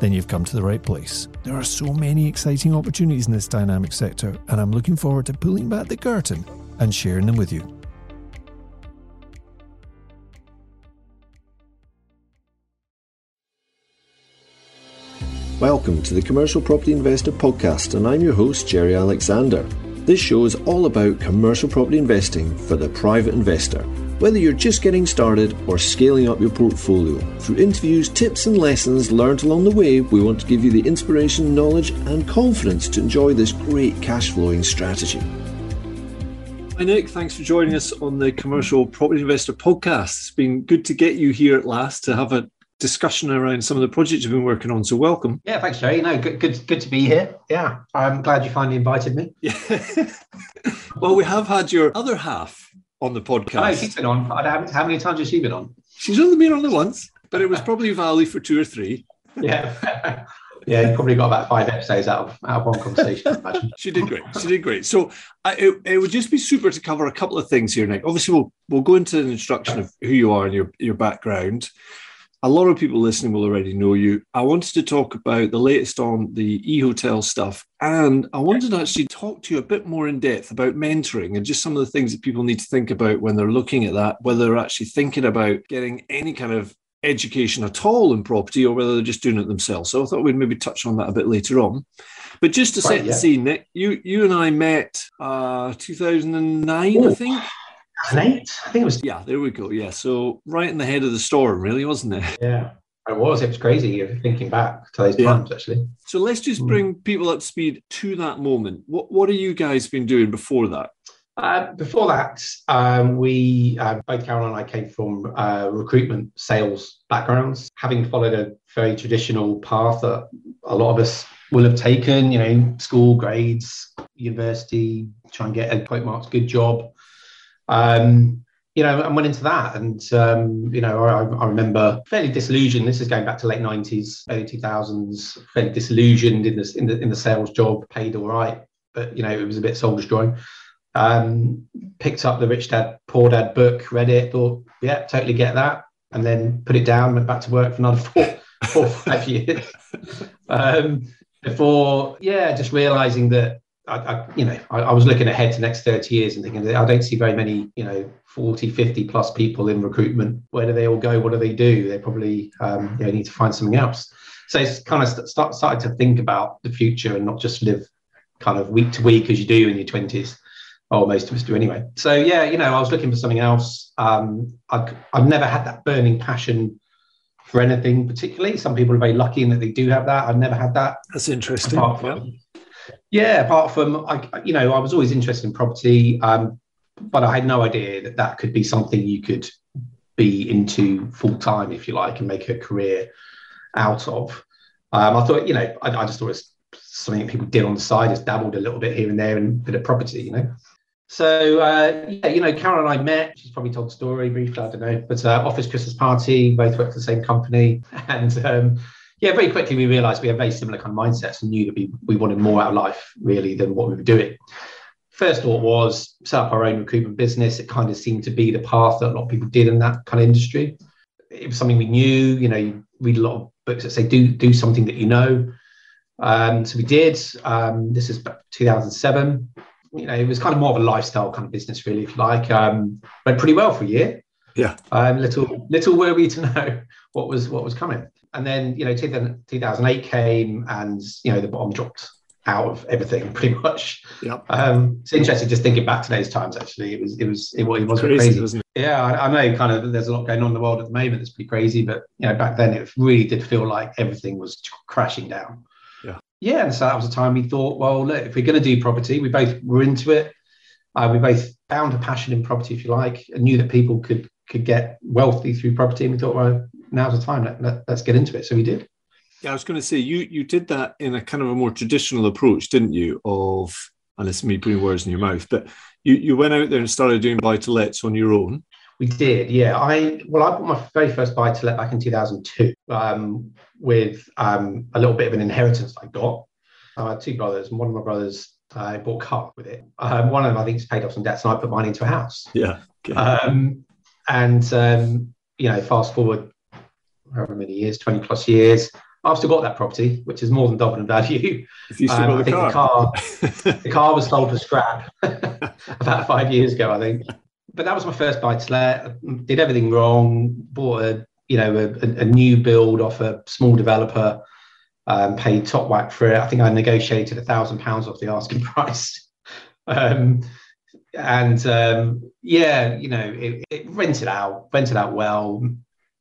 then you've come to the right place. There are so many exciting opportunities in this dynamic sector, and I'm looking forward to pulling back the curtain and sharing them with you. Welcome to the Commercial Property Investor Podcast, and I'm your host, Jerry Alexander. This show is all about commercial property investing for the private investor whether you're just getting started or scaling up your portfolio, through interviews, tips, and lessons learned along the way, we want to give you the inspiration, knowledge, and confidence to enjoy this great cash flowing strategy. Hi, Nick. Thanks for joining us on the Commercial Property Investor podcast. It's been good to get you here at last to have a discussion around some of the projects you've been working on. So, welcome. Yeah, thanks, Jerry. No, good, good, good to be here. Yeah, I'm glad you finally invited me. Yeah. well, we have had your other half on the podcast. She's been on. How many times has she been on? She's only been on the once, but it was probably Valley for two or three. Yeah. yeah, you probably got about five episodes out of, out of one conversation. imagine. she did great. She did great. So I, it, it, would just be super to cover a couple of things here, Nick. Obviously, we'll we'll go into an introduction of who you are and your your background a lot of people listening will already know you. I wanted to talk about the latest on the e-hotel stuff, and I wanted to actually talk to you a bit more in depth about mentoring and just some of the things that people need to think about when they're looking at that, whether they're actually thinking about getting any kind of education at all in property or whether they're just doing it themselves. So I thought we'd maybe touch on that a bit later on. But just to set yeah. the scene, Nick, you you and I met uh 2009, Ooh. I think. 2008, I think it was. Yeah, there we go. Yeah, so right in the head of the storm, really, wasn't it? Yeah, it was. It was crazy thinking back to those yeah. times, actually. So let's just hmm. bring people up to speed to that moment. What What have you guys been doing before that? Uh, before that, um, we uh, both Carol and I came from uh, recruitment sales backgrounds, having followed a very traditional path that a lot of us will have taken. You know, school grades, university, try and get a quote marks good job, um, you know, and went into that. And, um, you know, I, I, remember fairly disillusioned. This is going back to late 90s, early 2000s, fairly disillusioned in, in, the, in the sales job, paid all right, but, you know, it was a bit soul destroying. Um, picked up the Rich Dad, Poor Dad book, read it, thought, yeah, totally get that. And then put it down, went back to work for another four, four five years. Um, before, yeah, just realizing that I, I, you know, I, I, was looking ahead to next 30 years and thinking, I don't see very many, you know, 40, 50 plus people in recruitment. Where do they all go? What do they do? They probably um, you know, need to find something else. So it's kind of start, started to think about the future and not just live kind of week to week as you do in your 20s. Or most of us do anyway. So yeah, you know, I was looking for something else. Um, I've, I've never had that burning passion for anything particularly. Some people are very lucky in that they do have that. I've never had that. That's interesting. Apart From, yeah, apart from I, you know, I was always interested in property, um, but I had no idea that that could be something you could be into full time, if you like, and make a career out of. Um, I thought, you know, I, I, just thought it's something that people did on the side, just dabbled a little bit here and there and bit of property, you know. So uh, yeah, you know, Carol and I met. She's probably told the story briefly. I don't know, but uh, office Christmas party. Both worked for the same company, and um, yeah, very quickly we realized we had very similar kind of mindsets and knew that we, we wanted more out of life really than what we were doing. First thought was set up our own recruitment business. It kind of seemed to be the path that a lot of people did in that kind of industry. It was something we knew, you know, you read a lot of books that say do do something that you know. Um, so we did. Um, this is 2007. You know, it was kind of more of a lifestyle kind of business, really, if you like. Um, went pretty well for a year. Yeah. Um, little little were we to know what was what was coming and then you know 2008 came and you know the bomb dropped out of everything pretty much. Yeah um it's interesting just thinking back to those times actually. It was it was it, it was crazy, crazy. yeah I, I, know kind of there's a lot going on in the world at the moment that's pretty crazy but you know back then it really did feel like everything was crashing down. Yeah. Yeah and so that was a time we thought well look if we're going to do property we both were into it. Uh, we both found a passion in property if you like and knew that people could could get wealthy through property and we thought well now's the time. Let, let, let's get into it. So we did. Yeah, I was going to say you you did that in a kind of a more traditional approach, didn't you? Of and it's me putting words in your mouth, but you, you went out there and started doing buy to lets on your own. We did, yeah. I well, I bought my very first buy to let back in 2002 um, with um, a little bit of an inheritance I got. I had two brothers, and one of my brothers I uh, bought a car with it. Um, one of them, I think, has paid off some debts, and I put mine into a house. Yeah. Okay. Um, and um, you know, fast forward however many years, 20 plus years, I've still got that property, which is more than double in value. Um, I think car. the car, the car was sold for scrap about five years ago, I think but that was my first buy to let. Did everything wrong. Bought a you know a, a new build off a small developer. Um, paid top whack for it. I think I negotiated a thousand pounds off the asking price. um, and um, yeah, you know, it, it, rented out, rented out well.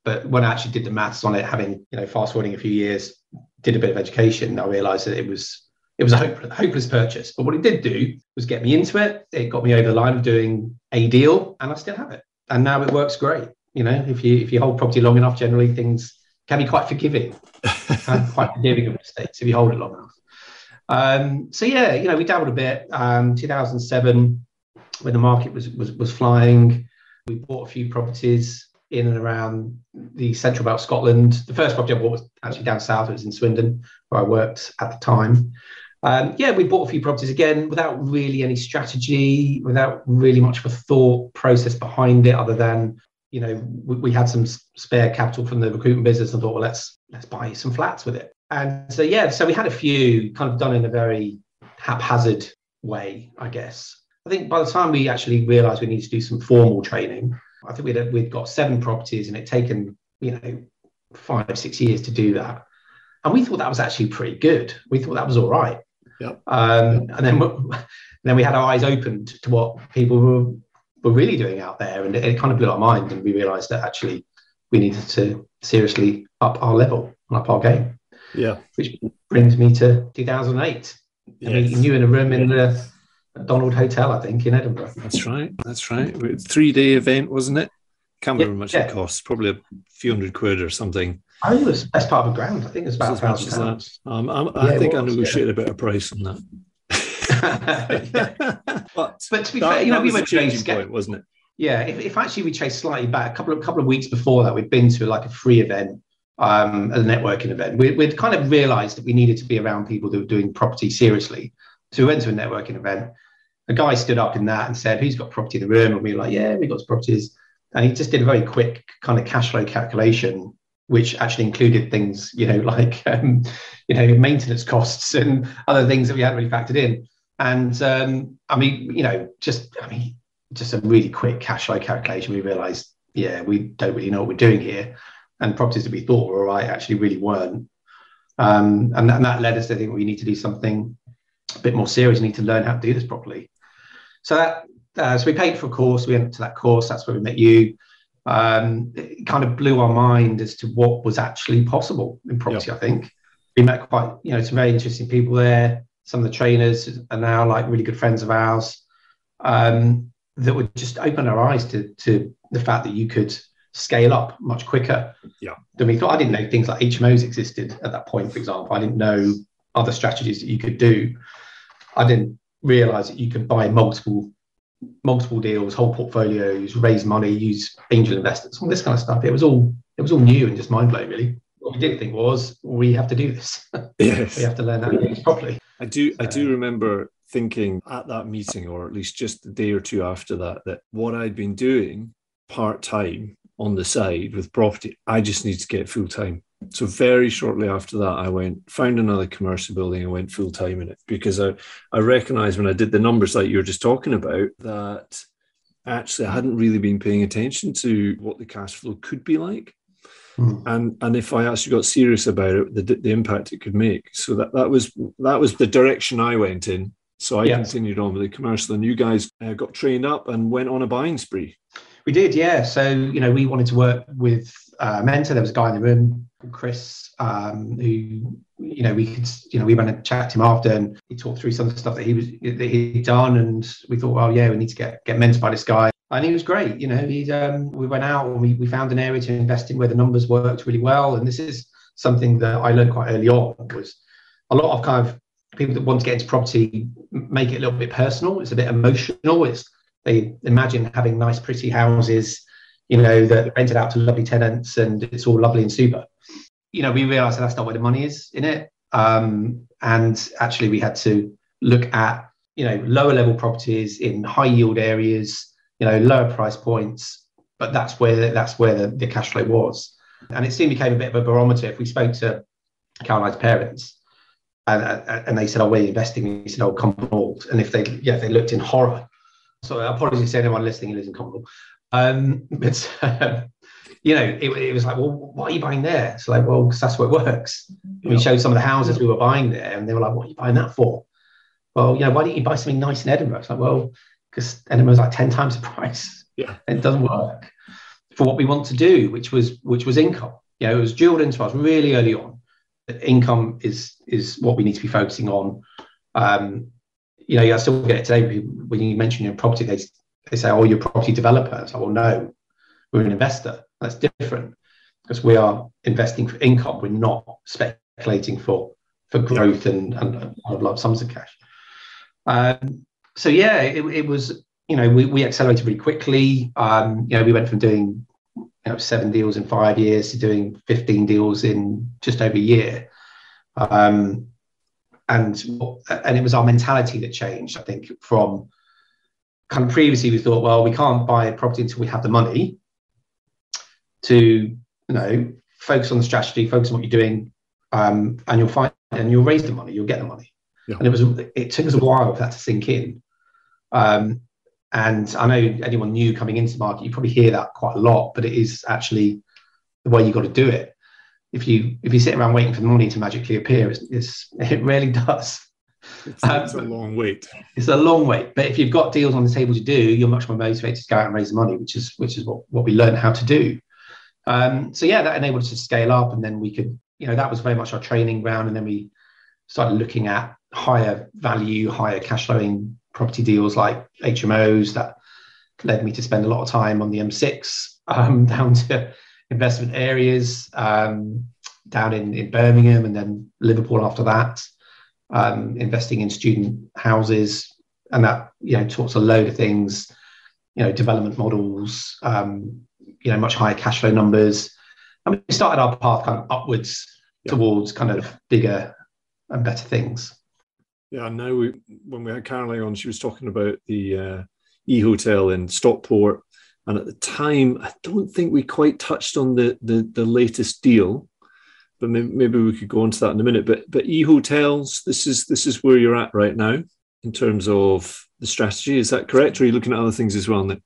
But when I actually did the maths on it, having you know, fast forwarding a few years, did a bit of education, I realised that it was it was a hopeless, hopeless purchase. But what it did do was get me into it. It got me over the line of doing a deal, and I still have it. And now it works great. You know, if you if you hold property long enough, generally things can be quite forgiving, and quite forgiving of mistakes if you hold it long enough. Um, so yeah, you know, we dabbled a bit. Um, 2007, when the market was was was flying, we bought a few properties in and around the central belt Scotland. The first property I bought was actually down south. It was in Swindon, where I worked at the time. Um, yeah, we bought a few properties again without really any strategy, without really much of a thought process behind it, other than you know we, we, had some spare capital from the recruitment business and thought, well, let's let's buy some flats with it. And so yeah, so we had a few kind of done in a very haphazard way, I guess. I think by the time we actually realised we needed to do some formal training, I think we'd we'd got seven properties and it taken you know five six years to do that, and we thought that was actually pretty good. We thought that was all right. Yep. Um, and then, then we had our eyes opened to what people were, were really doing out there. And it, it kind of blew our mind. And we realized that actually we needed to seriously up our level and up our game. Yeah. Which brings me to 2008. Yes. I mean, you in a room in the Donald Hotel, I think, in Edinburgh. That's right. That's right. Three day event, wasn't it? Can't remember how much yeah. it cost. Probably a few hundred quid or something. I think it was best part of a grand. I think it was about a thousand pounds. Um, i yeah, think I negotiated yeah. a better price on that. but, but to be that, fair, you know, we were changing point, wasn't it? Yeah, if, if actually we chased slightly back, a couple of couple of weeks before that, we'd been to like a free event, um, a networking event. We, would kind of realised that we needed to be around people that were doing property seriously. So we went to a networking event. A guy stood up in that and said, "Who's got property in the room?" And we were like, "Yeah, we've got properties." And he just did a very quick kind of cash flow calculation which actually included things, you know, like um, you know maintenance costs and other things that we hadn't really factored in. And um, I mean, you know, just I mean, just a really quick cash flow calculation. We realised, yeah, we don't really know what we're doing here, and properties that we thought were all right actually really weren't. Um, and, and that led us to think we need to do something a bit more serious. We need to learn how to do this properly. So that uh, so we paid for a course. We went to that course. That's where we met you um, it kind of blew our mind as to what was actually possible in property. I think we met quite, you know, some very interesting people there. Some of the trainers are now like really good friends of ours um, that would just open our eyes to, to the fact that you could scale up much quicker yeah. than we thought. I didn't know things like HMOs existed at that point, for example. I didn't know other strategies that you could do. I didn't realize that you can buy multiple multiple deals, whole portfolios, raise money, use angel investors, all this kind of stuff. It was all it was all new and just mind blowing, really. What we didn't think was we have to do this. Yes, we have to learn how to do properly. I do. I do remember thinking at that meeting, or at least just a day or two after that, that what I'd been doing part time on the side with property, I just need to get full time. So very shortly after that, I went found another commercial building and went full time in it because I I recognised when I did the numbers like you were just talking about that actually I hadn't really been paying attention to what the cash flow could be like. Mm. And and if I actually got serious about it, the, the impact it could make. So that that was that was the direction I went in. So I yes. continued on with the commercial, and you guys uh, got trained up and went on a buying spree. We did, yeah. So you know, we wanted to work with uh, a mentor. There was a guy in the room Chris, um, who you know we could you know we went and chat to him after, and he talked through some of the stuff that he was that he'd done, and we thought, well, yeah, we need to get get mentored by this guy. And he was great, you know. He um, we went out and we, we found an area to invest in where the numbers worked really well, and this is something that I learned quite early on was a lot of kind of people that want to get into property make it a little bit personal. It's a bit emotional. It's they imagine having nice, pretty houses, you know, that rented out to lovely tenants, and it's all lovely and super. You know, we realised that that's not where the money is in it, um, and actually we had to look at you know lower level properties in high yield areas, you know, lower price points, but that's where that's where the, the cash flow was, and it soon became a bit of a barometer. If we spoke to Caroline's parents, and, and they said, "Oh, we're investing." He said, "Oh, Cumbernauld." And if they, yeah, they looked in horror. So apologies to anyone listening who lives in Cumbernauld. Um, but um, you know, it, it, was like, "Well, why are you buying there?" It's like, "Well, because that's what works." And we showed some of the houses we were buying there, and they were like, "What are you buying that for?" Well, you know, why don't you buy something nice in Edinburgh? It's like, well, because Edinburgh's like ten times the price. Yeah, it doesn't work for what we want to do, which was which was income. You know, it was drilled into us really early on That income is is what we need to be focusing on. Um, you know, I still get it today when you mention your property, they, they say, "Oh, you're a property developer." It's like, "Well, no, we're an investor. That's different because we are investing for income. We're not speculating for for growth and and, and of sums of cash." Um, so yeah, it, it was you know we, we accelerated really quickly. Um, you know, we went from doing you know, seven deals in five years to doing 15 deals in just over a year. Um, and and it was our mentality that changed, I think, from kind of previously we thought, well, we can't buy a property until we have the money to, you know, focus on the strategy, focus on what you're doing, um, and you'll find and you'll raise the money, you'll get the money. Yeah. And it was it took us a while for that to sink in. Um, and I know anyone new coming into the market, you probably hear that quite a lot, but it is actually the way you got to do it. If you if you sit around waiting for the money to magically appear, it's, it's it really does. It's, um, it's, a long wait. It's a long wait, but if you've got deals on the table to do, you're much more motivated to go out and raise the money, which is which is what, what we learned how to do. Um, so yeah, that enabled us to scale up, and then we could, you know, that was very much our training ground, and then we started looking at higher value, higher cash flowing property deals like HMOs that led me to spend a lot of time on the M6 um, down to investment areas um, down in, in Birmingham and then Liverpool after that, um, investing in student houses. And that, you know, talks a load of things, you know, development models, um, you know, much higher cash flow numbers. And we started our path kind of upwards yeah. towards kind of bigger and better things. Yeah, now we, when we had Caroline on, she was talking about the uh, E Hotel in Stockport, and at the time, I don't think we quite touched on the the, the latest deal, but maybe, maybe we could go into that in a minute. But but E Hotels, this is this is where you're at right now in terms of the strategy. Is that correct, or are you looking at other things as well? Nick?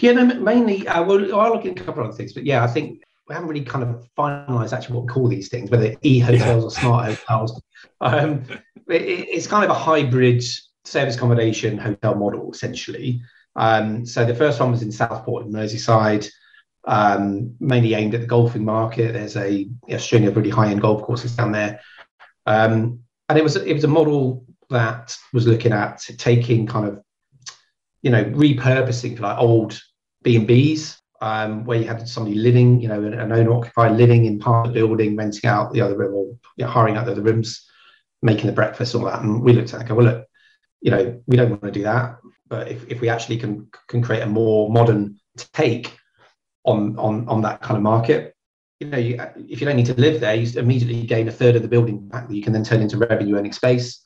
Yeah, no, mainly. Uh, well, I'm looking at a couple of other things, but yeah, I think we haven't really kind of finalised actually what we call these things, whether e hotels yeah. or smart hotels. Um, it, it's kind of a hybrid service accommodation hotel model essentially. Um, so the first one was in Southport in Merseyside, um, mainly aimed at the golfing market. There's a, a string of really high end golf courses down there, um, and it was it was a model that was looking at taking kind of you know repurposing like old B and B's um, where you had somebody living, you know, an, an owner occupied living in part of the building, renting out the other room or you know, hiring out the other rooms, making the breakfast, all that. And we looked at it and go, well, look, you know, we don't want to do that. But if, if we actually can can create a more modern take on on on that kind of market, you know, you, if you don't need to live there, you immediately gain a third of the building back that you can then turn into revenue earning space.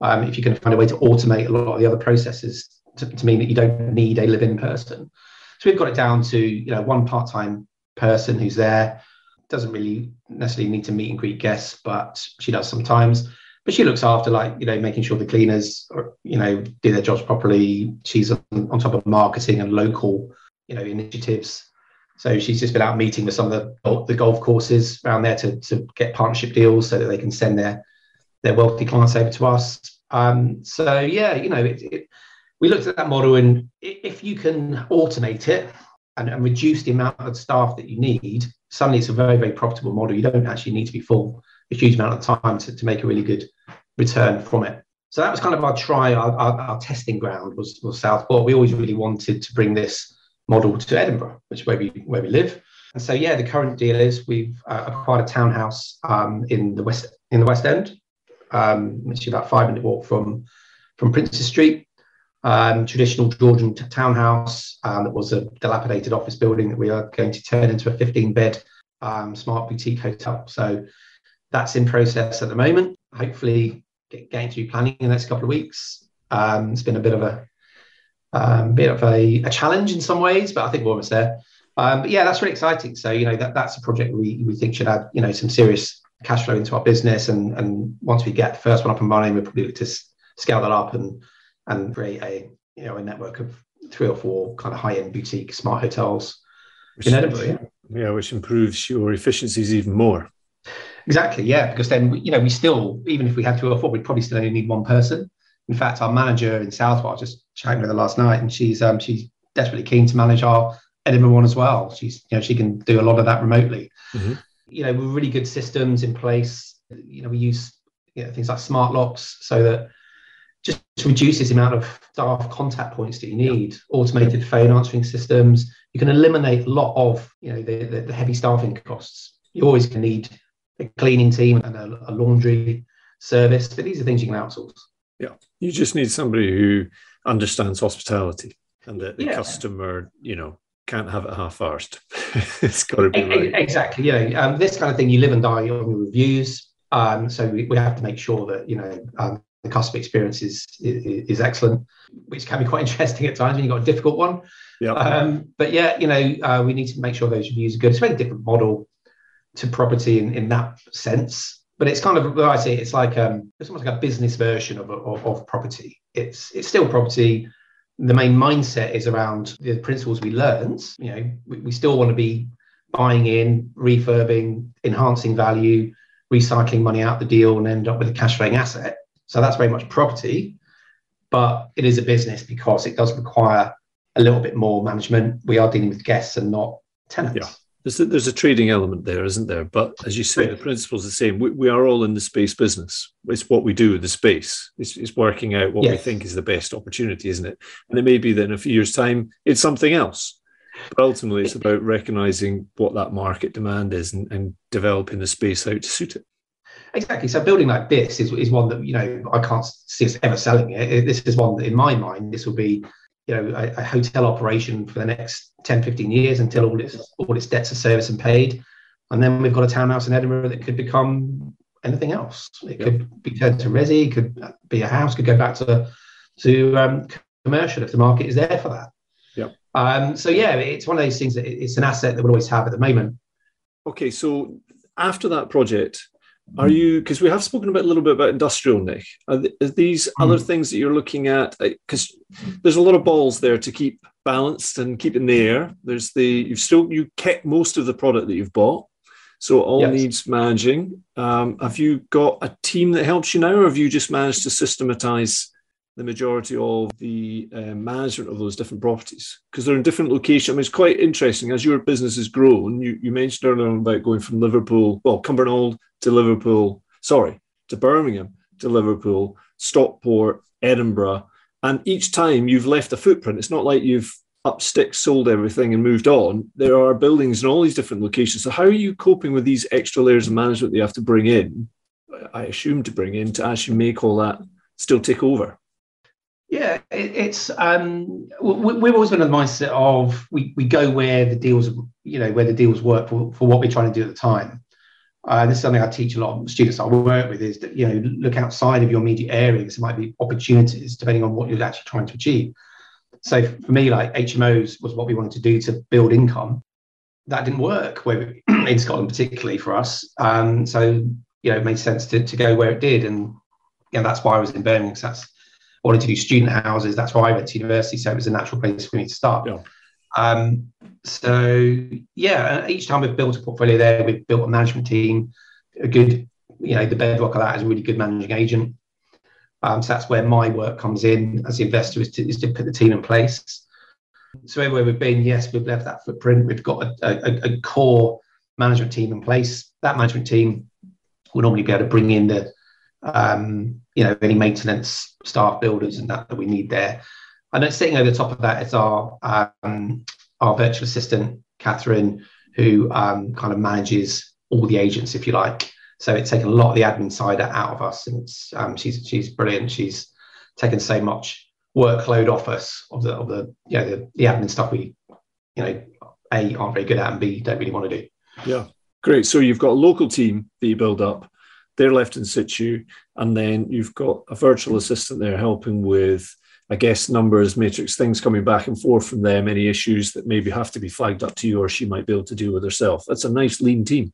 Um, if you can find a way to automate a lot of the other processes to, to mean that you don't need a live-in person. So we've got it down to you know one part-time person who's there. Doesn't really necessarily need to meet and greet guests, but she does sometimes. But she looks after like you know making sure the cleaners are, you know do their jobs properly. She's on, on top of marketing and local you know initiatives. So she's just been out meeting with some of the, the golf courses around there to, to get partnership deals so that they can send their their wealthy clients over to us. Um, so yeah, you know, it, it, we looked at that model and if you can automate it and, and, reduce the amount of staff that you need, suddenly it's a very, very profitable model. You don't actually need to be full a huge amount of time to, to make a really good return from it. So that was kind of our try, our, our, our testing ground was, was Southport. We always really wanted to bring this model to Edinburgh, which is where we, where we live. And so, yeah, the current deal is we've uh, acquired a townhouse um, in the west in the West End, um, which is about five minute walk from from Princes Street, um, traditional Georgian t- townhouse um, that was a dilapidated office building that we are going to turn into a 15 bed um, smart boutique hotel. So that's in process at the moment. Hopefully, get, to be planning in the next couple of weeks. Um, it's been a bit of a um, bit of a, a, challenge in some ways, but I think we're almost there. Um, but yeah, that's really exciting. So you know that that's a project we we think should add you know some serious cash flow into our business, and and once we get the first one up and running, we'll probably look to scale that up and and create a you know a network of three or four kind of high end boutique smart hotels which, in Edinburgh. Yeah. yeah, which improves your efficiencies even more. Exactly, yeah, because then you know we still even if we had two or four, we'd probably still only need one person. In fact, our manager in Southport, just chatting with her last night, and she's um, she's desperately keen to manage our Edinburgh one as well. She's you know she can do a lot of that remotely. Mm-hmm. You know, with really good systems in place. You know, we use you know, things like smart locks so that just reduces the amount of staff contact points that you need. Automated phone answering systems. You can eliminate a lot of you know the, the, the heavy staffing costs. You always can need a cleaning team and a, a laundry service, but these are things you can outsource. Yeah, you just need somebody who understands hospitality and that the yeah. customer, you know, can't have it half-arsed. it's got to be right. Exactly. Yeah. Um, this kind of thing, you live and die on your reviews. Um, so we, we, have to make sure that you know um, the customer experience is, is, is excellent, which can be quite interesting at times when you've got a difficult one. Yeah. Um, but yeah, you know, uh, we need to make sure those reviews are good. It's a very different model to property in, in that sense but it's kind of I say it's like um, it's almost like a business version of, of, of property. It's it's still property. The main mindset is around the principles we learned. You know, we, we still want to be buying in, refurbing, enhancing value, recycling money out the deal, and end up with a cash flowing asset. So that's very much property, but it is a business because it does require a little bit more management. We are dealing with guests and not tenants. Yeah there's a, there's a trading element there, isn't there? But as you say, the principle's are the same. We, we are all in the space business. It's what we do with the space. It's, it's working out what yes. we think is the best opportunity, isn't it? And it may be that in a few years' time, it's something else. But ultimately, it's about recognizing what that market demand is and, and developing the space out to suit it. Exactly. So building like this is, is one that, you know, I can't see us ever selling it. This is one that in my mind, this will be you know a, a, hotel operation for the next 10 15 years until all its all its debts are serviced and paid. And then we've got a townhouse in edinburgh that could become anything else. It yep. could be turned to resi could be a house could go back to to um, commercial if the market is there for that. Yeah um, so yeah it's one of those things that it's an asset that we'll always have at the moment. Okay so after that project are you because we have spoken about a little bit about industrial, Nick? Are, th- are these mm. other things that you're looking at? Because there's a lot of balls there to keep balanced and keep in the air. There's the you've still you kept most of the product that you've bought, so all yes. needs managing. Um, have you got a team that helps you now, or have you just managed to systematize the majority of the uh, management of those different properties because they're in different locations. I mean, it's quite interesting as your business has grown. You, you mentioned earlier about going from Liverpool, well, Cumbernauld to Liverpool, sorry, to Birmingham to Liverpool, Stockport, Edinburgh. And each time you've left a footprint, it's not like you've up sticks, sold everything, and moved on. There are buildings in all these different locations. So, how are you coping with these extra layers of management that you have to bring in? I assume to bring in to actually make all that still take over. Yeah, it, it's um, we, have always been in the mindset of we, we go where the deals, you know, where the deals work for, for what we're trying to do at the time. Uh, this is something I teach a lot of students I work with is that you know look outside of your immediate areas. There might be opportunities depending on what you're actually trying to achieve. So for me, like HMOs was what we wanted to do to build income. That didn't work where in Scotland, particularly for us. Um, so you know, it made sense to, to go where it did, and yeah, that's why I was in Birmingham. That's wanted to do student houses. That's why I went to university. So it was a natural place for me to start. Yeah. Um, so yeah, each time we've built a portfolio there, we've built a management team, a good, you know, the bedrock of that is a really good managing agent. Um, so that's where my work comes in as the investor is to, is to put the team in place. So everywhere we've been, yes, we've left that footprint. We've got a, a, a core management team in place. That management team will normally be able to bring in the um, you know, any maintenance staff builders and that that we need there. And then sitting over the top of that is our um, our virtual assistant, Catherine, who um, kind of manages all the agents, if you like. So it's taken a lot of the admin side out of us, and um, she's she's brilliant. She's taken so much workload off us of the of the you know the, the admin stuff we you know a aren't very good at and b don't really want to do. Yeah, great. So you've got a local team that you build up. They're left in situ, and then you've got a virtual assistant there helping with I guess numbers, matrix, things coming back and forth from them, any issues that maybe have to be flagged up to you or she might be able to deal with herself. That's a nice lean team.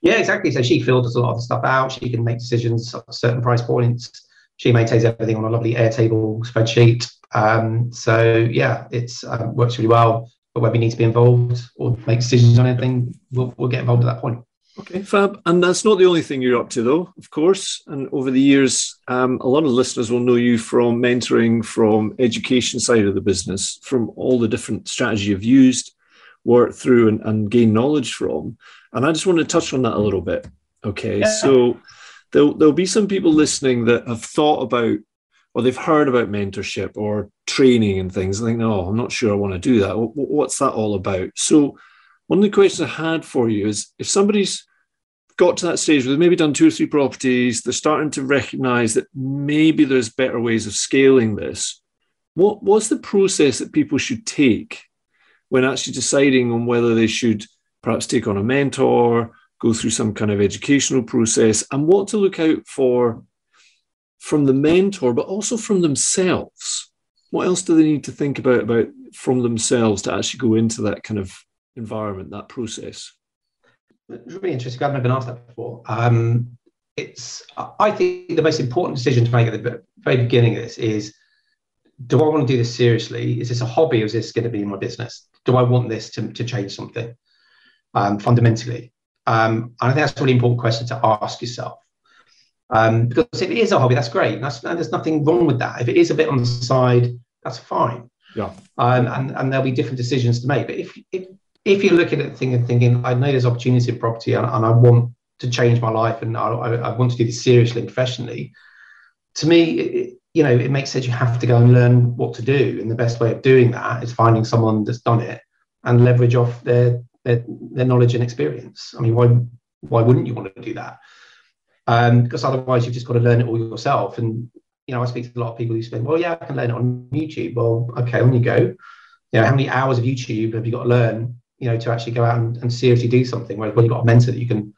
Yeah, exactly. So she filters a lot of the stuff out. She can make decisions at certain price points. She maintains everything on a lovely Airtable spreadsheet. Um, so yeah, it's um, works really well. But when we need to be involved or make decisions on anything, we'll, we'll get involved at that point. Okay, fab. And that's not the only thing you're up to, though, of course. And over the years, um, a lot of listeners will know you from mentoring, from education side of the business, from all the different strategy you've used, worked through, and, and gain knowledge from. And I just want to touch on that a little bit. Okay, yeah. so there'll, there'll be some people listening that have thought about or they've heard about mentorship or training and things and think, no, I'm not sure I want to do that. What's that all about? So, one of the questions I had for you is if somebody's got to that stage where they've maybe done two or three properties, they're starting to recognize that maybe there's better ways of scaling this. What, what's the process that people should take when actually deciding on whether they should perhaps take on a mentor, go through some kind of educational process, and what to look out for from the mentor, but also from themselves? What else do they need to think about, about from themselves to actually go into that kind of environment, that process? It's really interesting. I've never been asked that before. Um, it's I think the most important decision to make at the very beginning of this is: Do I want to do this seriously? Is this a hobby, or is this going to be my business? Do I want this to, to change something um, fundamentally? Um, and I think that's a really important question to ask yourself. Um, because if it is a hobby, that's great. That's, and there's nothing wrong with that. If it is a bit on the side, that's fine. Yeah. Um, and, and there'll be different decisions to make. But if, if if you're looking at the thing and thinking, I know there's opportunity in property and, and I want to change my life and I, I, want to do this seriously and professionally, to me, it, you know, it makes sense you have to go and learn what to do. And the best way of doing that is finding someone that's done it and leverage off their their, their knowledge and experience. I mean, why why wouldn't you want to do that? Um, because otherwise you've just got to learn it all yourself. And you know, I speak to a lot of people who say, "Well, yeah, I can learn it on YouTube." Well, okay, on you go. You know, how many hours of YouTube have you got to learn you know, to actually go out and, and seriously do something. Whereas when you've got a mentor that you can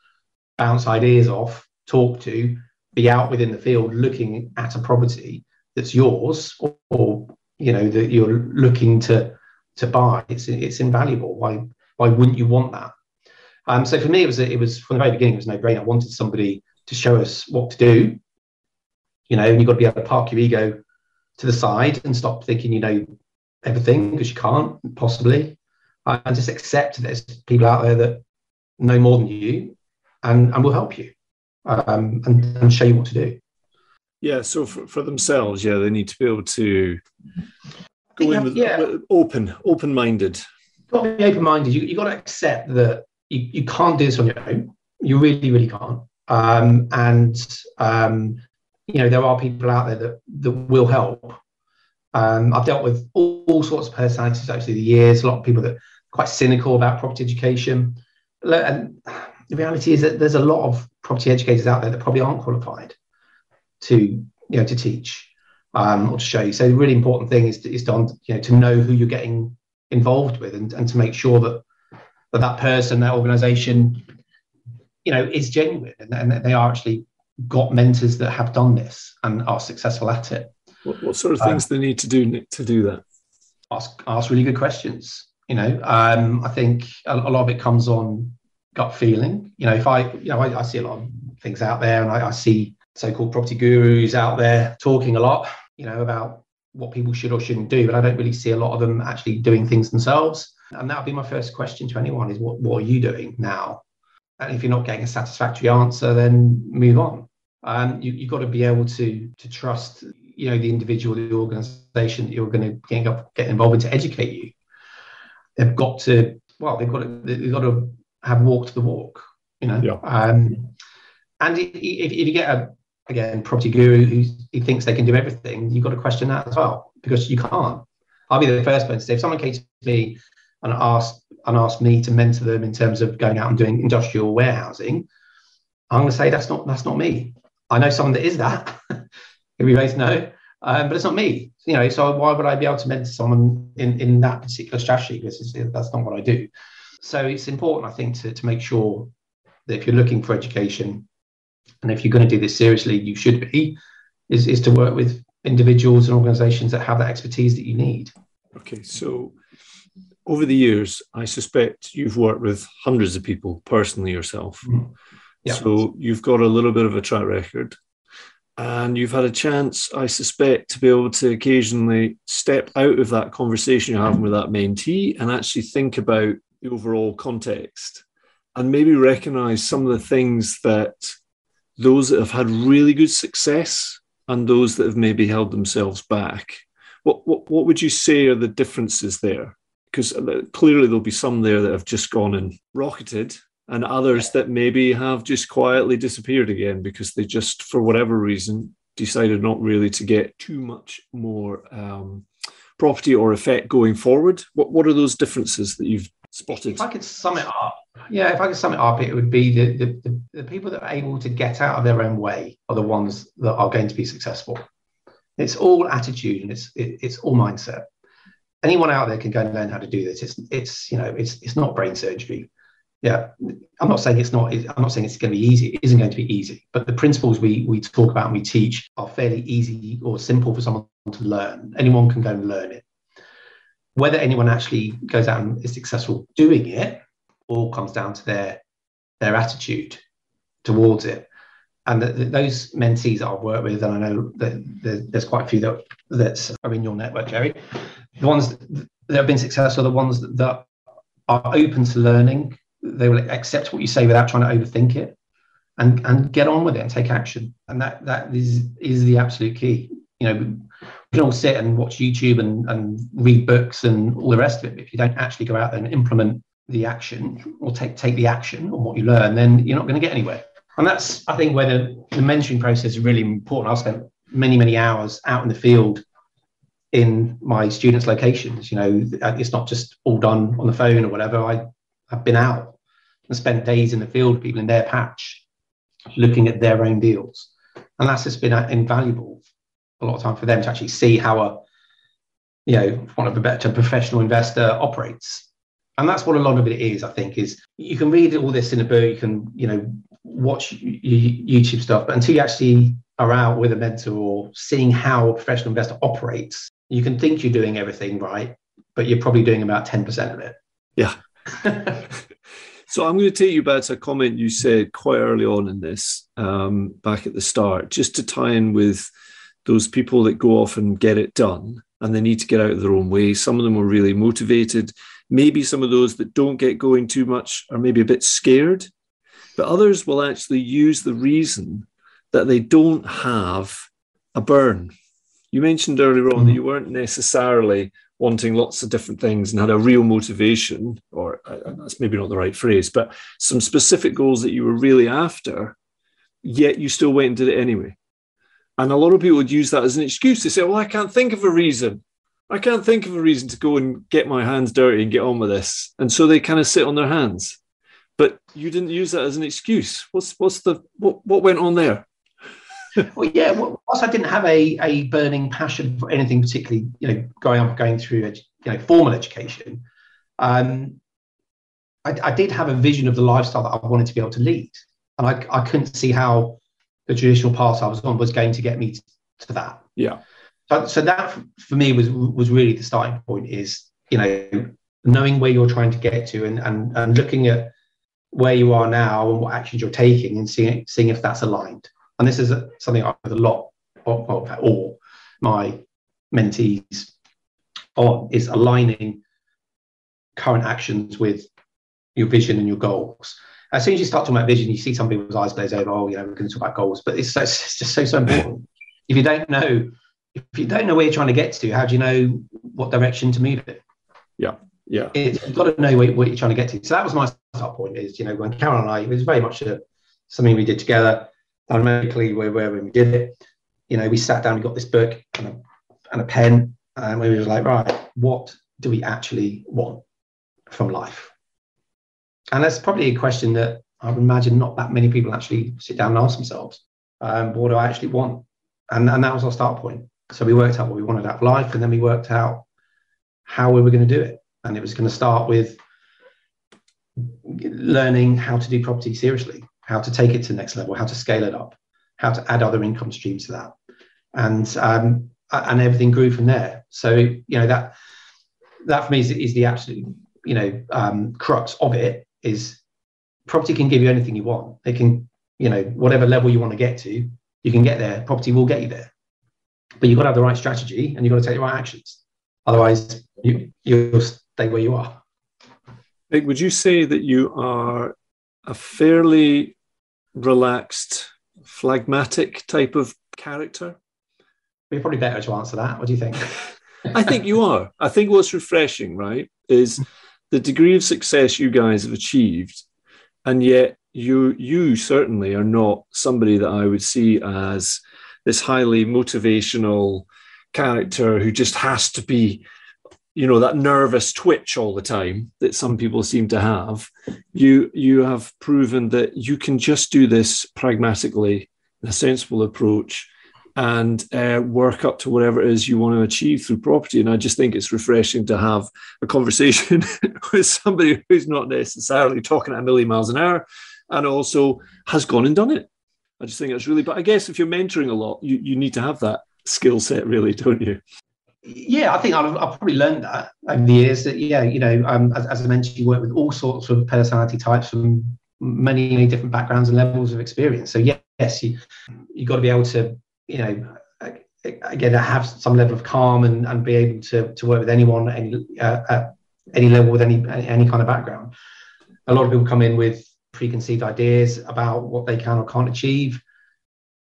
bounce ideas off, talk to, be out within the field looking at a property that's yours or, or you know that you're looking to to buy, it's it's invaluable. Why why wouldn't you want that? Um, so for me, it was it was from the very beginning, it was no brainer. I wanted somebody to show us what to do. You know, and you've got to be able to park your ego to the side and stop thinking you know everything because you can't possibly and just accept that there's people out there that know more than you and, and will help you um, and, and show you what to do. Yeah, so for, for themselves, yeah, they need to be able to go in with yeah. open, open minded. You've got to be open minded. You, you've got to accept that you, you can't do this on your own. You really, really can't. Um, and, um, you know, there are people out there that, that will help. Um, I've dealt with all, all, sorts of personalities over the years, a lot of people that quite cynical about property education. And the reality is that there's a lot of property educators out there that probably aren't qualified to you know to teach um, or to show you. So the really important thing is to, is to you know to know who you're getting involved with and, and to make sure that that, that person, that organization, you know, is genuine and, and that they are actually got mentors that have done this and are successful at it. What, what sort of things um, they need to do to do that? Ask ask really good questions. You know, um, I think a, a, lot of it comes on gut feeling. You know, if I, you know, I, I see a lot of things out there, and I, I see so-called property gurus out there talking a lot, you know, about what people should or shouldn't do, but I don't really see a lot of them actually doing things themselves. And that would be my first question to anyone: is what what are you doing now? And if you're not getting a satisfactory answer, then move on. Um, you, you've got to be able to to trust, you know, the individual, the organisation that you're going to get, get involved in to educate you they've got to well they've got to they've got to have walked the walk you know? Yeah. um, and if, if, you get a again property guru who he thinks they can do everything you've got to question that as well because you can't. I'll be the first person to say if someone came to me and asked and asked me to mentor them in terms of going out and doing industrial warehousing i'm going to say that's not that's not me. I know someone that is that. Both know Um, but it's not me, you know. So why would I be able to mentor someone in, in that particular strategy? Because that's not what I do. So it's important, I think, to, to make sure that if you're looking for education, and if you're going to do this seriously, you should be, is, is to work with individuals and organizations that have that expertise that you need. Okay, so over the years, I suspect you've worked with hundreds of people personally yourself. Mm-hmm. Yeah. So you've got a little bit of a track record. And you've had a chance, I suspect, to be able to occasionally step out of that conversation you're having with that mentee and actually think about the overall context and maybe recognize some of the things that those that have had really good success and those that have maybe held themselves back. What, what, what would you say are the differences there? Because uh, clearly there'll be some there that have just gone and rocketed, and others that maybe have just quietly disappeared again because they just, for whatever reason, decided not really to get too much more um, property or effect going forward. What, what are those differences that you've spotted? If I could sum it up, yeah, if I could sum it up, it would be the, the, the, the, people that are able to get out of their own way are the ones that are going to be successful. It's all attitude and it's it, it's all mindset. Anyone out there can go and learn how to do this. It's it's you know it's it's not brain surgery. Yeah, I'm not saying it's not. I'm not saying it's going to be easy. It isn't going to be easy. But the principles we we talk about and we teach are fairly easy or simple for someone to learn. Anyone can go and learn it. Whether anyone actually goes out and is successful doing it all comes down to their their attitude towards it. And the, the, those mentees that I've worked with, and I know that there's quite a few that that are in your network, Jerry. The ones that have been successful, the ones that, that are open to learning, they will accept what you say without trying to overthink it, and and get on with it and take action. And that that is is the absolute key. You know, we can all sit and watch YouTube and, and read books and all the rest of it. But if you don't actually go out there and implement the action or take take the action on what you learn, then you're not going to get anywhere. And that's I think where the, the mentoring process is really important. I've spent many many hours out in the field in my students' locations. You know, it's not just all done on the phone or whatever. I have been out and spent days in the field, people in their patch, looking at their own deals, and that's just been uh, invaluable a lot of time for them to actually see how a you know one of a better professional investor operates. And that's what a lot of it is i think is you can read all this in a book you can you know watch youtube stuff but until you actually are out with a mentor or seeing how a professional investor operates you can think you're doing everything right but you're probably doing about 10% of it. Yeah so i'm going to take you back to a comment you said quite early on in this um, back at the start just to tie in with those people that go off and get it done and they need to get out of their own way some of them are really motivated Maybe some of those that don't get going too much are maybe a bit scared, but others will actually use the reason that they don't have a burn. You mentioned earlier on mm. that mm-hmm. you weren't necessarily wanting lots of different things and had a real motivation, or uh, that's maybe not the right phrase, but some specific goals that you were really after, yet you still went and did it anyway. And a lot of people would use that as an excuse. They say, Well, I can't think of a reason. I can't think of a reason to go and get my hands dirty and get on with this. And so they kind of sit on their hands. But you didn't use that as an excuse. What's what's the what what went on there? Well, yeah. Whilst I didn't have a, a burning passion for anything particularly, you know, going up going through you know formal education, um, I, I did have a vision of the lifestyle that I wanted to be able to lead, and I, I couldn't see how the traditional path I was on was going to get me to, to that. Yeah. So, so that for me was was really the starting point. Is you know knowing where you're trying to get to and and, and looking at where you are now and what actions you're taking and seeing seeing if that's aligned. And this is something I have a lot of, of all my mentees on is aligning current actions with your vision and your goals. As soon as you start talking about vision, you see some people's eyes glaze over. Oh, you know, we're going to talk about goals, but it's, it's just so so important. if you don't know if you don't know where you're trying to get to, how do you know what direction to move it? Yeah, yeah. It's, you've got to know what, what, you're trying to get to. So that was my start point. Is you know when Carol and I, it was very much a, something we did together. Dynamically, where where we did it, you know, we sat down, we got this book and a, and a pen, and we were like, right, what do we actually want from life? And that's probably a question that I would imagine not that many people actually sit down and ask themselves. Um, what do I actually want? And, and that was our start point So we worked out what we wanted out of life, and then we worked out how we were going to do it. And it was going to start with learning how to do property seriously, how to take it to the next level, how to scale it up, how to add other income streams to that, and um, and everything grew from there. So you know that that for me is, is the absolute you know um, crux of it is property can give you anything you want. It can you know whatever level you want to get to, you can get there. Property will get you there, but you've got to have the right strategy and you've got to take the right actions. Otherwise, you you'll stay where you are. Would you say that you are a fairly relaxed, phlegmatic type of character? You're probably better to answer that. What do you think? I think you are. I think what's refreshing, right, is the degree of success you guys have achieved, and yet you you certainly are not somebody that I would see as this highly motivational character who just has to be you know that nervous twitch all the time that some people seem to have you you have proven that you can just do this pragmatically in a sensible approach and uh, work up to whatever it is you want to achieve through property. And i just think it's refreshing to have a conversation with somebody who's not necessarily talking at a million miles an hour and also has gone and done it. I just think it's really but i guess if you're mentoring a lot you, you need to have that skill set really don't you yeah, I think I've, I've, probably learned that over the years. That yeah, you know, um, as, as, I mentioned, you work with all sorts of personality types from many, many different backgrounds and levels of experience. So yes, you you got to be able to, you know, again have some level of calm and, and be able to to work with anyone at any uh, at any level with any any kind of background. A lot of people come in with preconceived ideas about what they can or can't achieve.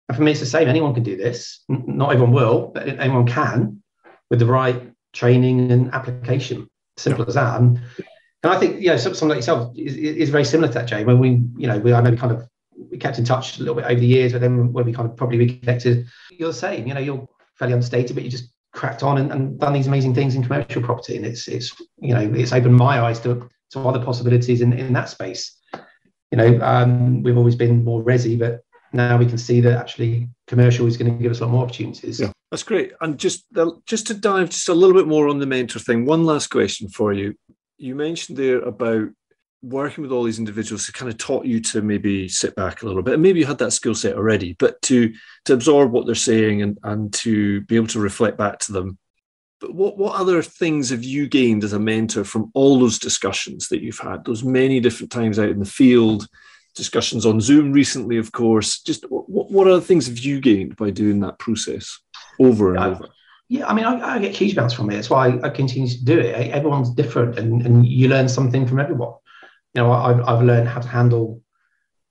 And for me, it's the same. Anyone can do this. Not everyone will, but anyone can with the right training and application. Simple as that. And, and I think, you know, someone like yourself is, is very similar to that, Jay. When we, you know, we, I know we kind of we kept in touch a little bit over the years, but then when we kind of probably reconnected, you're the same. You know, you're fairly unstated, but you just cracked on and, and done these amazing things in commercial property. And it's, it's, you know, it's opened my eyes to, to other possibilities in, in that space. You know, um, we've always been more resi, but now we can see that actually commercial is going to give us a lot more opportunities. Yeah, that's great. And just just to dive just a little bit more on the mentor thing, one last question for you. You mentioned there about working with all these individuals who kind of taught you to maybe sit back a little bit and maybe you had that skill set already but to to absorb what they're saying and and to be able to reflect back to them but what what other things have you gained as a mentor from all those discussions that you've had those many different times out in the field discussions on Zoom recently, of course. Just what, what other things have you gained by doing that process over and yeah, over? Yeah, I mean, I, I, get huge amounts from it. That's why I, I continue to do it. Everyone's different, and, and you learn something from everyone. You know, I've, I've learned how to handle,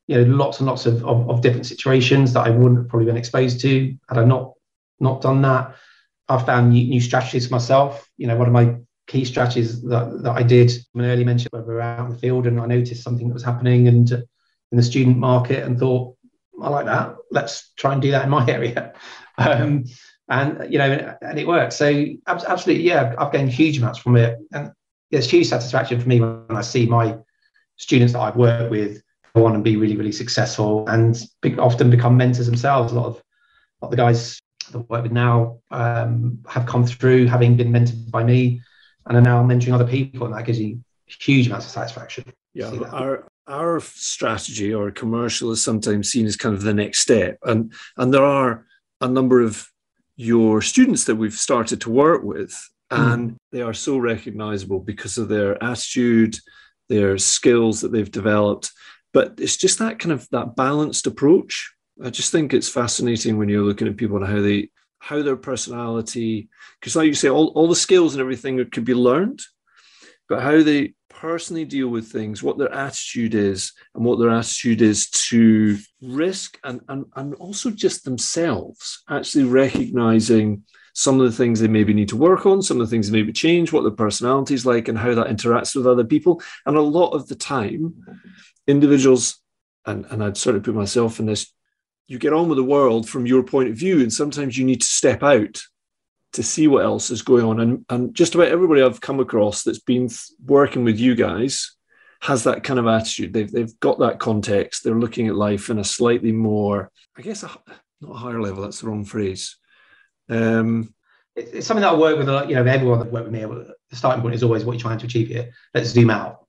you know, lots and lots of, of, of different situations that I wouldn't have probably been exposed to had I not not done that. I've found new, new strategies for myself. You know, one of my key strategies that, that I did when early mentioned where we were out in the field and I noticed something that was happening and in the student market and thought, I like that. Let's try and do that in my area. Um, and you know, and it worked. So absolutely, yeah, I've gained huge amounts from it, and it's huge satisfaction for me when I see my students that I've worked with go on and be really, really successful, and often become mentors themselves. A lot of, a lot of the guys that I work with now um, have come through having been mentored by me, and are now mentoring other people, and that gives you huge amounts of satisfaction. Yeah, our our strategy or commercial is sometimes seen as kind of the next step, and and there are a number of your students that we've started to work with, hmm. and mm. they are so recognizable because of their attitude, their skills that they've developed. But it's just that kind of that balanced approach. I just think it's fascinating when you're looking at people and how they how their personality, because like you say, all, all the skills and everything could be learned, but how they personally deal with things, what their attitude is, and what their attitude is to risk and, and, and also just themselves, actually recognizing some of the things they maybe need to work on, some of the things they maybe change, what their personality is like, and how that interacts with other people. And a lot of the time, individuals, and, and I'd sort of put myself in this, you get on with the world from your point of view, and sometimes you need to step out to see what else is going on. And, and just about everybody I've come across that's been working with you guys has that kind of attitude. They've, they've got that context. They're looking at life in a slightly more, I guess, a, not a higher level, that's the wrong phrase. Um, it's something that I work with. You know, everyone that work with me, the starting point is always what you're trying to achieve here. Let's zoom out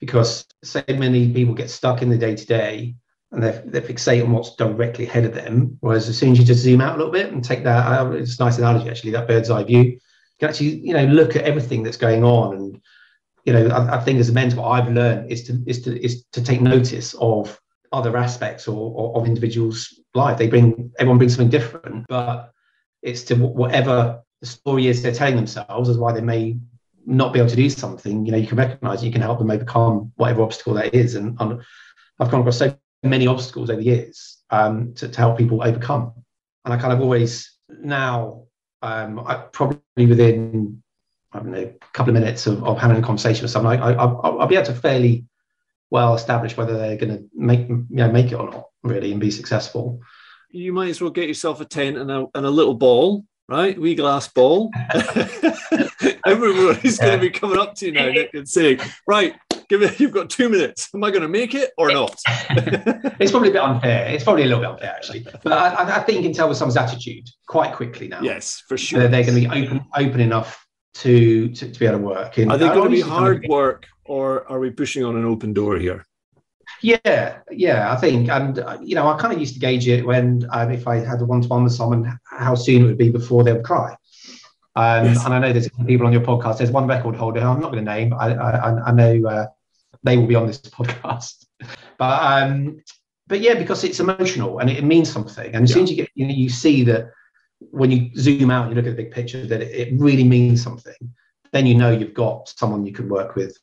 because so many people get stuck in the day to day and they're, they're fixated on what's directly ahead of them. Whereas as soon as you just zoom out a little bit and take that, uh, it's a nice analogy actually, that bird's eye view. You can actually, you know, look at everything that's going on. And, you know, I, I think as a mentor, what I've learned is to is to is to take notice of other aspects or, or of individuals' life. They bring everyone brings something different, but it's to whatever the story is they're telling themselves as why they may not be able to do something. You know, you can recognize you can help them overcome whatever obstacle that is. And, and I've come across so many obstacles over the years um, to, to, help people overcome. And I kind of always now, um, I, probably within I don't know, a couple of minutes of, of having a conversation with someone, I, I, I'll, I'll be able to fairly well establish whether they're going to make you know make it or not, really, and be successful. You might as well get yourself a tent and a, and a little ball, right? Wee glass ball. Everybody's yeah. going to be coming up to you now, Nick, and saying, "Right, give it. You've got two minutes. Am I going to make it or not?" it's probably a bit unfair. It's probably a little bit unfair, actually. But I, I think you can tell with someone's attitude quite quickly now. Yes, for sure. They're, they're going to be open, open enough to, to, to be able to work. And Are they going to be hard work, or are we pushing on an open door here? Yeah, yeah, I think, and uh, you know, I kind of used to gauge it when um, if I had a one-to-one with someone, how soon it would be before they would cry. Um, yes. And I know there's people on your podcast. There's one record holder who I'm not going to name. I, I, I know uh, they will be on this podcast, but um, but yeah, because it's emotional and it, it means something. And as yeah. soon as you get, you know, you see that when you zoom out and you look at the big picture, that it, it really means something. Then you know you've got someone you can work with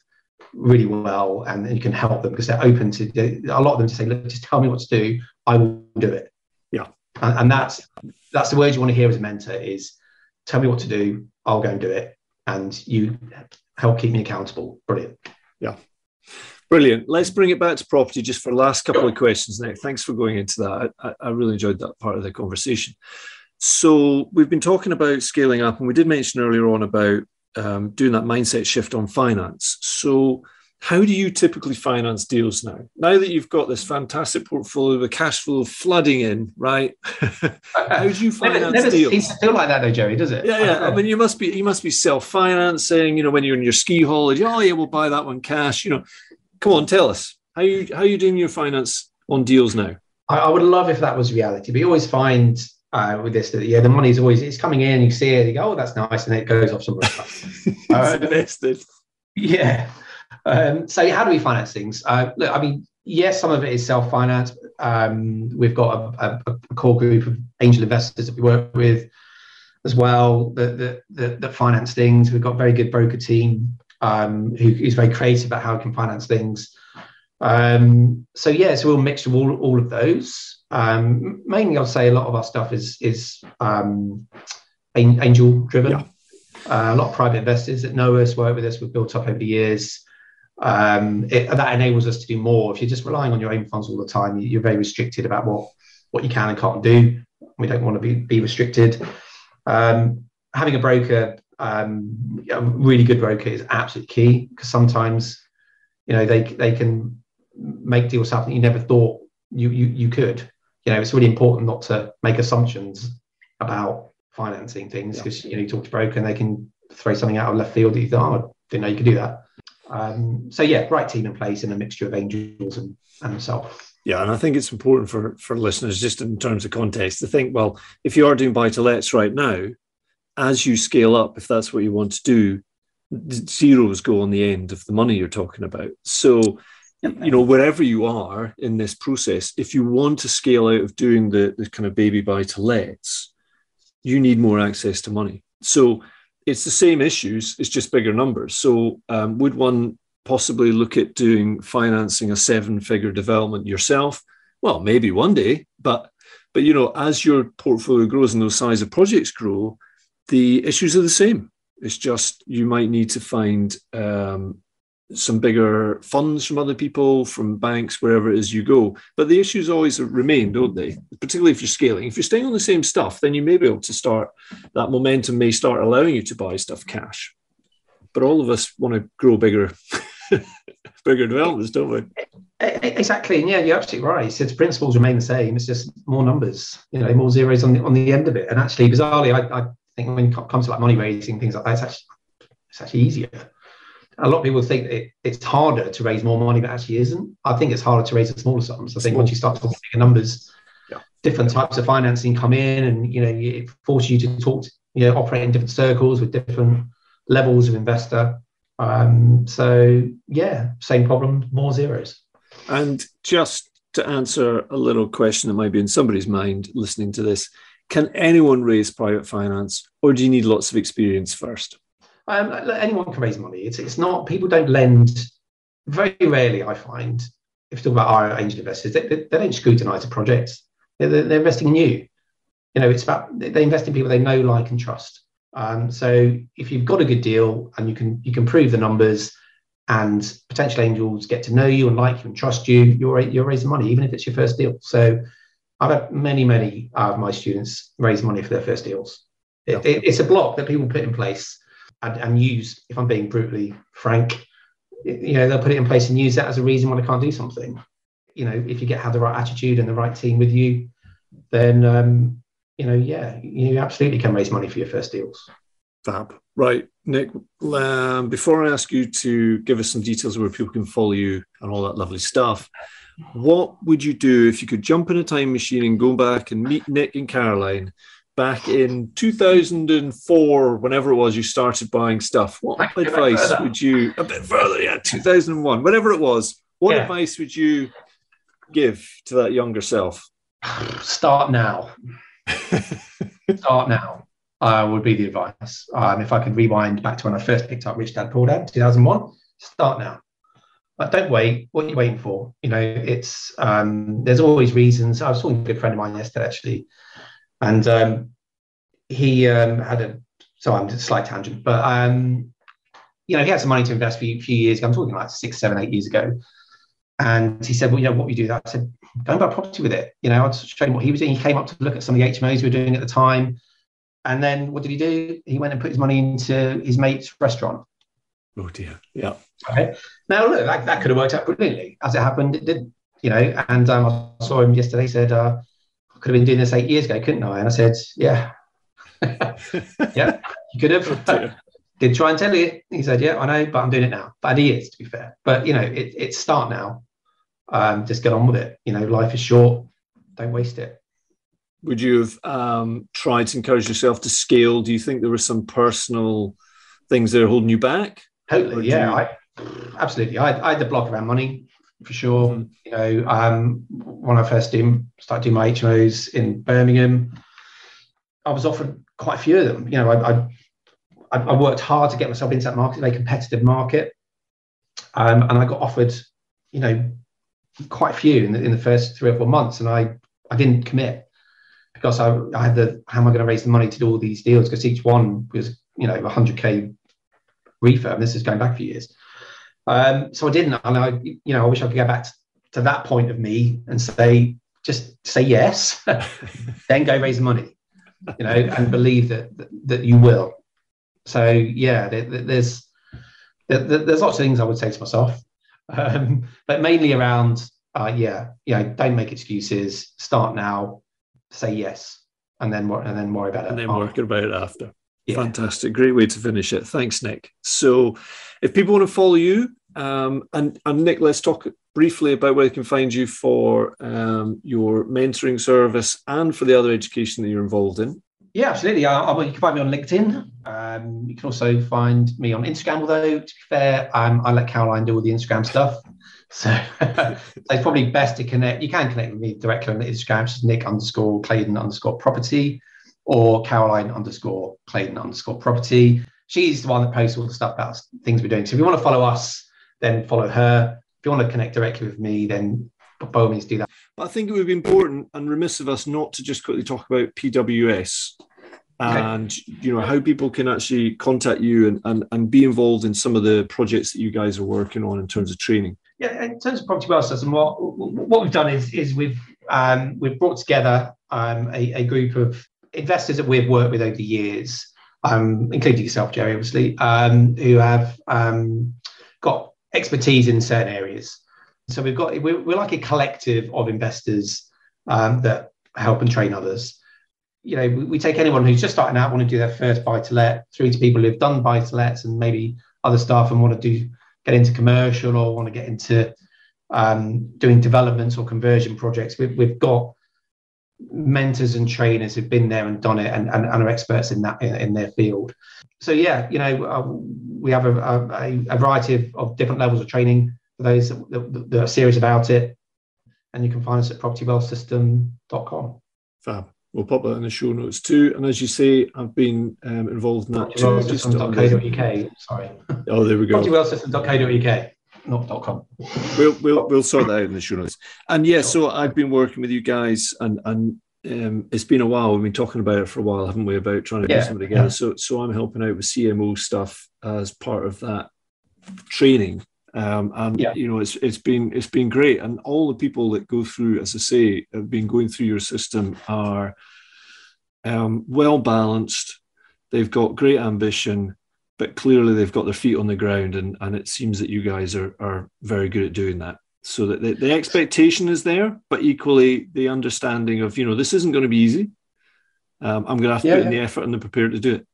really well and you can help them because they're open to a lot of them to say look just tell me what to do. I will do it. Yeah. And, and that's that's the word you want to hear as a mentor is tell me what to do. I'll go and do it. And you help keep me accountable. Brilliant. Yeah Brilliant. Let's bring it back to property just for last couple of questions, Nick. Thanks for going into that. I, I, really enjoyed that part of the conversation. So, we've been talking about scaling up, and we did mention earlier on about um, doing that mindset shift on finance. So, how do you typically finance deals now? Now that you've got this fantastic portfolio, the cash flow flooding in, right? how do you finance never, never deals? To feel like that, though, Joey, does it? Yeah, yeah. I mean, you must be you must be self financing. You know, when you're in your ski holiday, oh yeah, we'll buy that one cash. You know, come on, tell us how you how you doing your finance on deals now. I, I would love if that was reality. We always find uh, with this that yeah, the money's always it's coming in, you see it, you go, oh, that's nice, and then it goes off somewhere else. uh, invested. Yeah. Um, so how do we finance things? Uh, look, I mean, yes, some of it is self-financed. Um, we've got a, a, a, core group of angel investors that we work with as well that that, that, that finance things. We've got a very good broker team um, who is very creative about how we can finance things. Um, so yeah, it's a real mixture of all, all of those. Um, mainly, I'll say a lot of our stuff is is um, angel driven. Yeah. Uh, a lot of private investors that know us, work with us, we've built up over the years. Um, it, that enables us to do more. If you're just relying on your own funds all the time, you're very restricted about what what you can and can't do. We don't want to be be restricted. Um, having a broker, um, a really good broker, is absolutely key because sometimes, you know, they they can make deals happen you never thought you you you could you know, it's really important not to make assumptions about financing things because yeah. you know you talk to a broker and they can throw something out of left field that you thought, oh, I didn't know you could do that. Um, so yeah, right team in place and a mixture of angels and, and myself. Yeah, and I think it's important for for listeners, just in terms of context, to think, well, if you are doing buy to lets right now, as you scale up, if that's what you want to do, zeros go on the end of the money you're talking about. So you know wherever you are in this process if you want to scale out of doing the, the kind of baby buy to lets you need more access to money so it's the same issues it's just bigger numbers. So um, would one possibly look at doing financing a seven figure development yourself? Well maybe one day but but you know as your portfolio grows and those size of projects grow the issues are the same. It's just you might need to find um, some bigger funds from other people, from banks, wherever it is you go. But the issues always remain, don't they? Particularly if you're scaling. If you're staying on the same stuff, then you may be able to start, that momentum may start allowing you to buy stuff cash. But all of us want to grow bigger bigger developments, don't we? Exactly, and yeah, you're absolutely right. So the principles remain the same. It's just more numbers, you know, more zeros on the on the end of it. And actually, bizarrely, I, I think when it comes to like money raising things like that, it's actually it's actually easier. A lot of people think it, it's harder to raise more money, but actually isn't. I think it's harder to raise the smaller sums. I think Small. once you start talking bigger numbers, yeah. different types of financing come in, and you know, it forces you to talk, to, you know, operate in different circles with different levels of investor. Um, so yeah, same problem, more zeros. And just to answer a little question that might be in somebody's mind listening to this, can anyone raise private finance, or do you need lots of experience first? Um, anyone can raise money. It's it's not people don't lend. Very rarely, I find, if you talk about our angel investors, they, they, they don't scrutinise the projects. They're, they're, investing in you. You know, it's about they invest in people they know, like, and trust. Um, so if you've got a good deal and you can you can prove the numbers, and potential angels get to know you and like you and trust you, you're you're raising money even if it's your first deal. So I've had many many of my students raise money for their first deals. It, it, it's a block that people put in place and, and use. If I'm being brutally frank, you know they'll put it in place and use that as a reason why they can't do something. You know, if you get have the right attitude and the right team with you, then um, you know, yeah, you absolutely can raise money for your first deals. Fab. Right, Nick. Um, before I ask you to give us some details of where people can follow you and all that lovely stuff, what would you do if you could jump in a time machine and go back and meet Nick and Caroline back in 2004, whenever it was you started buying stuff? What advice would you, a bit further, yeah, 2001, whatever it was, what yeah. advice would you give to that younger self? Start now. Start now uh, would be the advice. Um, if I could rewind back to when I first picked up Rich Dad Poor Dad, 2001, start now. But don't wait. What are you waiting for? You know, it's um, there's always reasons. I was talking to a good friend of mine yesterday actually, and um, he um, had a so I'm just a slight tangent, but um, you know, he had some money to invest for a few years ago. I'm talking like six, seven, eight years ago. And he said, Well, you know, what we do that? I said, Go and buy property with it. You know, I'd show him what he was doing. He came up to look at some of the HMOs we were doing at the time. And then what did he do? He went and put his money into his mate's restaurant. Oh dear. Yeah. Okay. Now look, that, that could have worked out brilliantly. As it happened, it didn't, You know, and um, I saw him yesterday. He said, uh, "I could have been doing this eight years ago, couldn't I?" And I said, "Yeah, yeah, you could have." Oh, did try and tell you. He said, "Yeah, I know, but I'm doing it now." Bad he is, to be fair. But you know, it, it's start now. Um, just get on with it. You know, life is short. Don't waste it. Would you have um, tried to encourage yourself to scale? Do you think there were some personal things that are holding you back? Totally, yeah, you... I, absolutely. I, I, had the block around money for sure. Mm-hmm. You know, um, when I first did, started doing my HMOs in Birmingham, I was offered quite a few of them. You know, I, I, I worked hard to get myself into that market, a competitive market, um, and I got offered, you know, quite a few in the, in the first three or four months, and I I didn't commit because I, I had the how am I going to raise the money to do all these deals because each one was you know 100k refurb. This is going back a few years. Um, so I didn't, and I, you know, I wish I could go back to, to that point of me and say, just say yes, then go raise the money, you know, and believe that, that, that you will. So yeah, there, there's there, there's lots of things I would say to myself, um, but mainly around, uh, yeah, yeah, don't make excuses. Start now, say yes, and then what and then worry about it. And then work about it after. Yeah. Fantastic. Great way to finish it. Thanks, Nick. So, if people want to follow you, um, and, and Nick, let's talk briefly about where they can find you for um, your mentoring service and for the other education that you're involved in. Yeah, absolutely. Uh, you can find me on LinkedIn. Um, you can also find me on Instagram, although, to be fair, um, I let Caroline do all the Instagram stuff. So, so, it's probably best to connect. You can connect with me directly on Instagram, just Nick underscore Claydon underscore property or Caroline underscore Claydon underscore property. She's the one that posts all the stuff about things we're doing. So if you want to follow us, then follow her. If you want to connect directly with me, then by all means do that. But I think it would be important and remiss of us not to just quickly talk about PWS and okay. you know how people can actually contact you and, and, and be involved in some of the projects that you guys are working on in terms of training. Yeah, in terms of property wealth system, what what we've done is is we've um, we've brought together um, a, a, group of investors that we've worked with over the years, um, including yourself, Jerry, obviously, um, who have um, got expertise in certain areas. So we've got we're, we're like a collective of investors um, that help and train others. You know, we, we, take anyone who's just starting out, want to do their first buy to let, through to people who've done buy to lets and maybe other stuff and want to do get into commercial or want to get into um, doing developments or conversion projects. We've, we've got mentors and trainers who've been there and done it and, and, and are experts in that in, in, their field. So yeah, you know, uh, we have a, a, a, variety of, of different levels of training for those that, that, that, are serious about it. And you can find us at propertywealthsystem.com. Fab. We'll pop that in the show notes too. And as you say, I've been um, involved in that too. Propertywealthsystem.co.uk. Sorry. Oh, there we go. Propertywealthsystem.co.uk not .com. We'll we'll we'll sort that out in the show notes. And yeah, so I've been working with you guys, and and um, it's been a while. We've been talking about it for a while, haven't we? About trying to yeah, do something together. Yeah. So so I'm helping out with CMO stuff as part of that training. Um, and yeah. you know it's it's been it's been great, and all the people that go through, as I say, have been going through your system are um, well balanced. They've got great ambition but clearly they've got their feet on the ground, and, and it seems that you guys are, are very good at doing that. So that the, the expectation is there, but equally the understanding of, you know, this isn't going to be easy. Um, I'm going to have to yeah, put in the effort and the prepared to do it.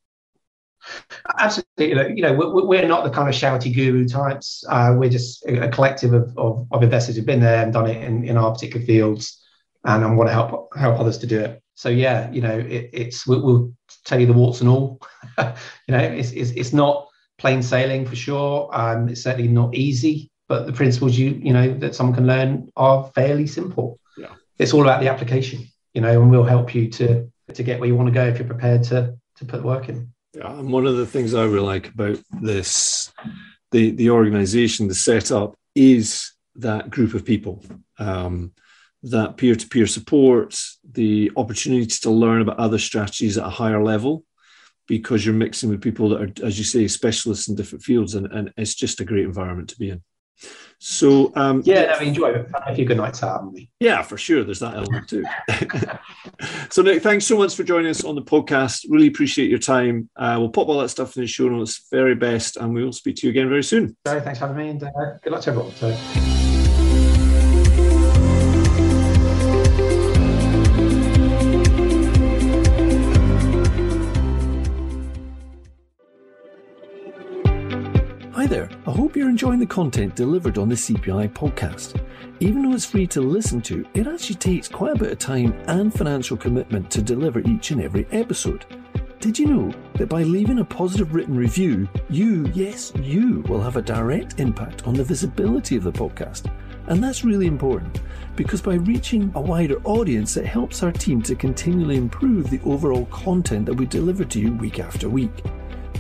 Absolutely. You know, we're not the kind of shouty guru types. Uh, we're just a collective of, of, of, investors who've been there and done it in, in our particular fields and I want to help help others to do it. So yeah, you know, it, it's we'll, we'll, tell you the warts and all. you know, it's, it's, it's not plain sailing for sure. Um, it's certainly not easy, but the principles you you know that someone can learn are fairly simple. Yeah, it's all about the application. You know, and we'll help you to to get where you want to go if you're prepared to to put work in. Yeah, and one of the things I really like about this, the the organization, the setup is that group of people. Um, that peer to peer support, the opportunity to learn about other strategies at a higher level, because you're mixing with people that are, as you say, specialists in different fields, and, and it's just a great environment to be in. So um, yeah, I enjoy it. A few good nights out, me. Yeah, for sure. There's that element too. so Nick, thanks so much for joining us on the podcast. Really appreciate your time. Uh, we'll pop all that stuff in the show notes. Very best, and we will speak to you again very soon. thanks for having me, and uh, good luck to everyone. So. There, I hope you're enjoying the content delivered on the CPI podcast. Even though it's free to listen to, it actually takes quite a bit of time and financial commitment to deliver each and every episode. Did you know that by leaving a positive written review, you, yes, you, will have a direct impact on the visibility of the podcast? And that's really important because by reaching a wider audience, it helps our team to continually improve the overall content that we deliver to you week after week.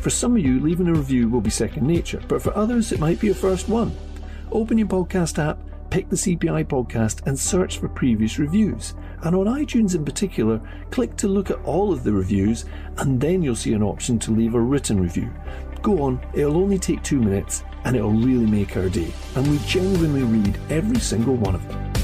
For some of you, leaving a review will be second nature, but for others, it might be a first one. Open your podcast app, pick the CPI podcast, and search for previous reviews. And on iTunes in particular, click to look at all of the reviews, and then you'll see an option to leave a written review. Go on, it'll only take two minutes, and it'll really make our day. And we genuinely read every single one of them.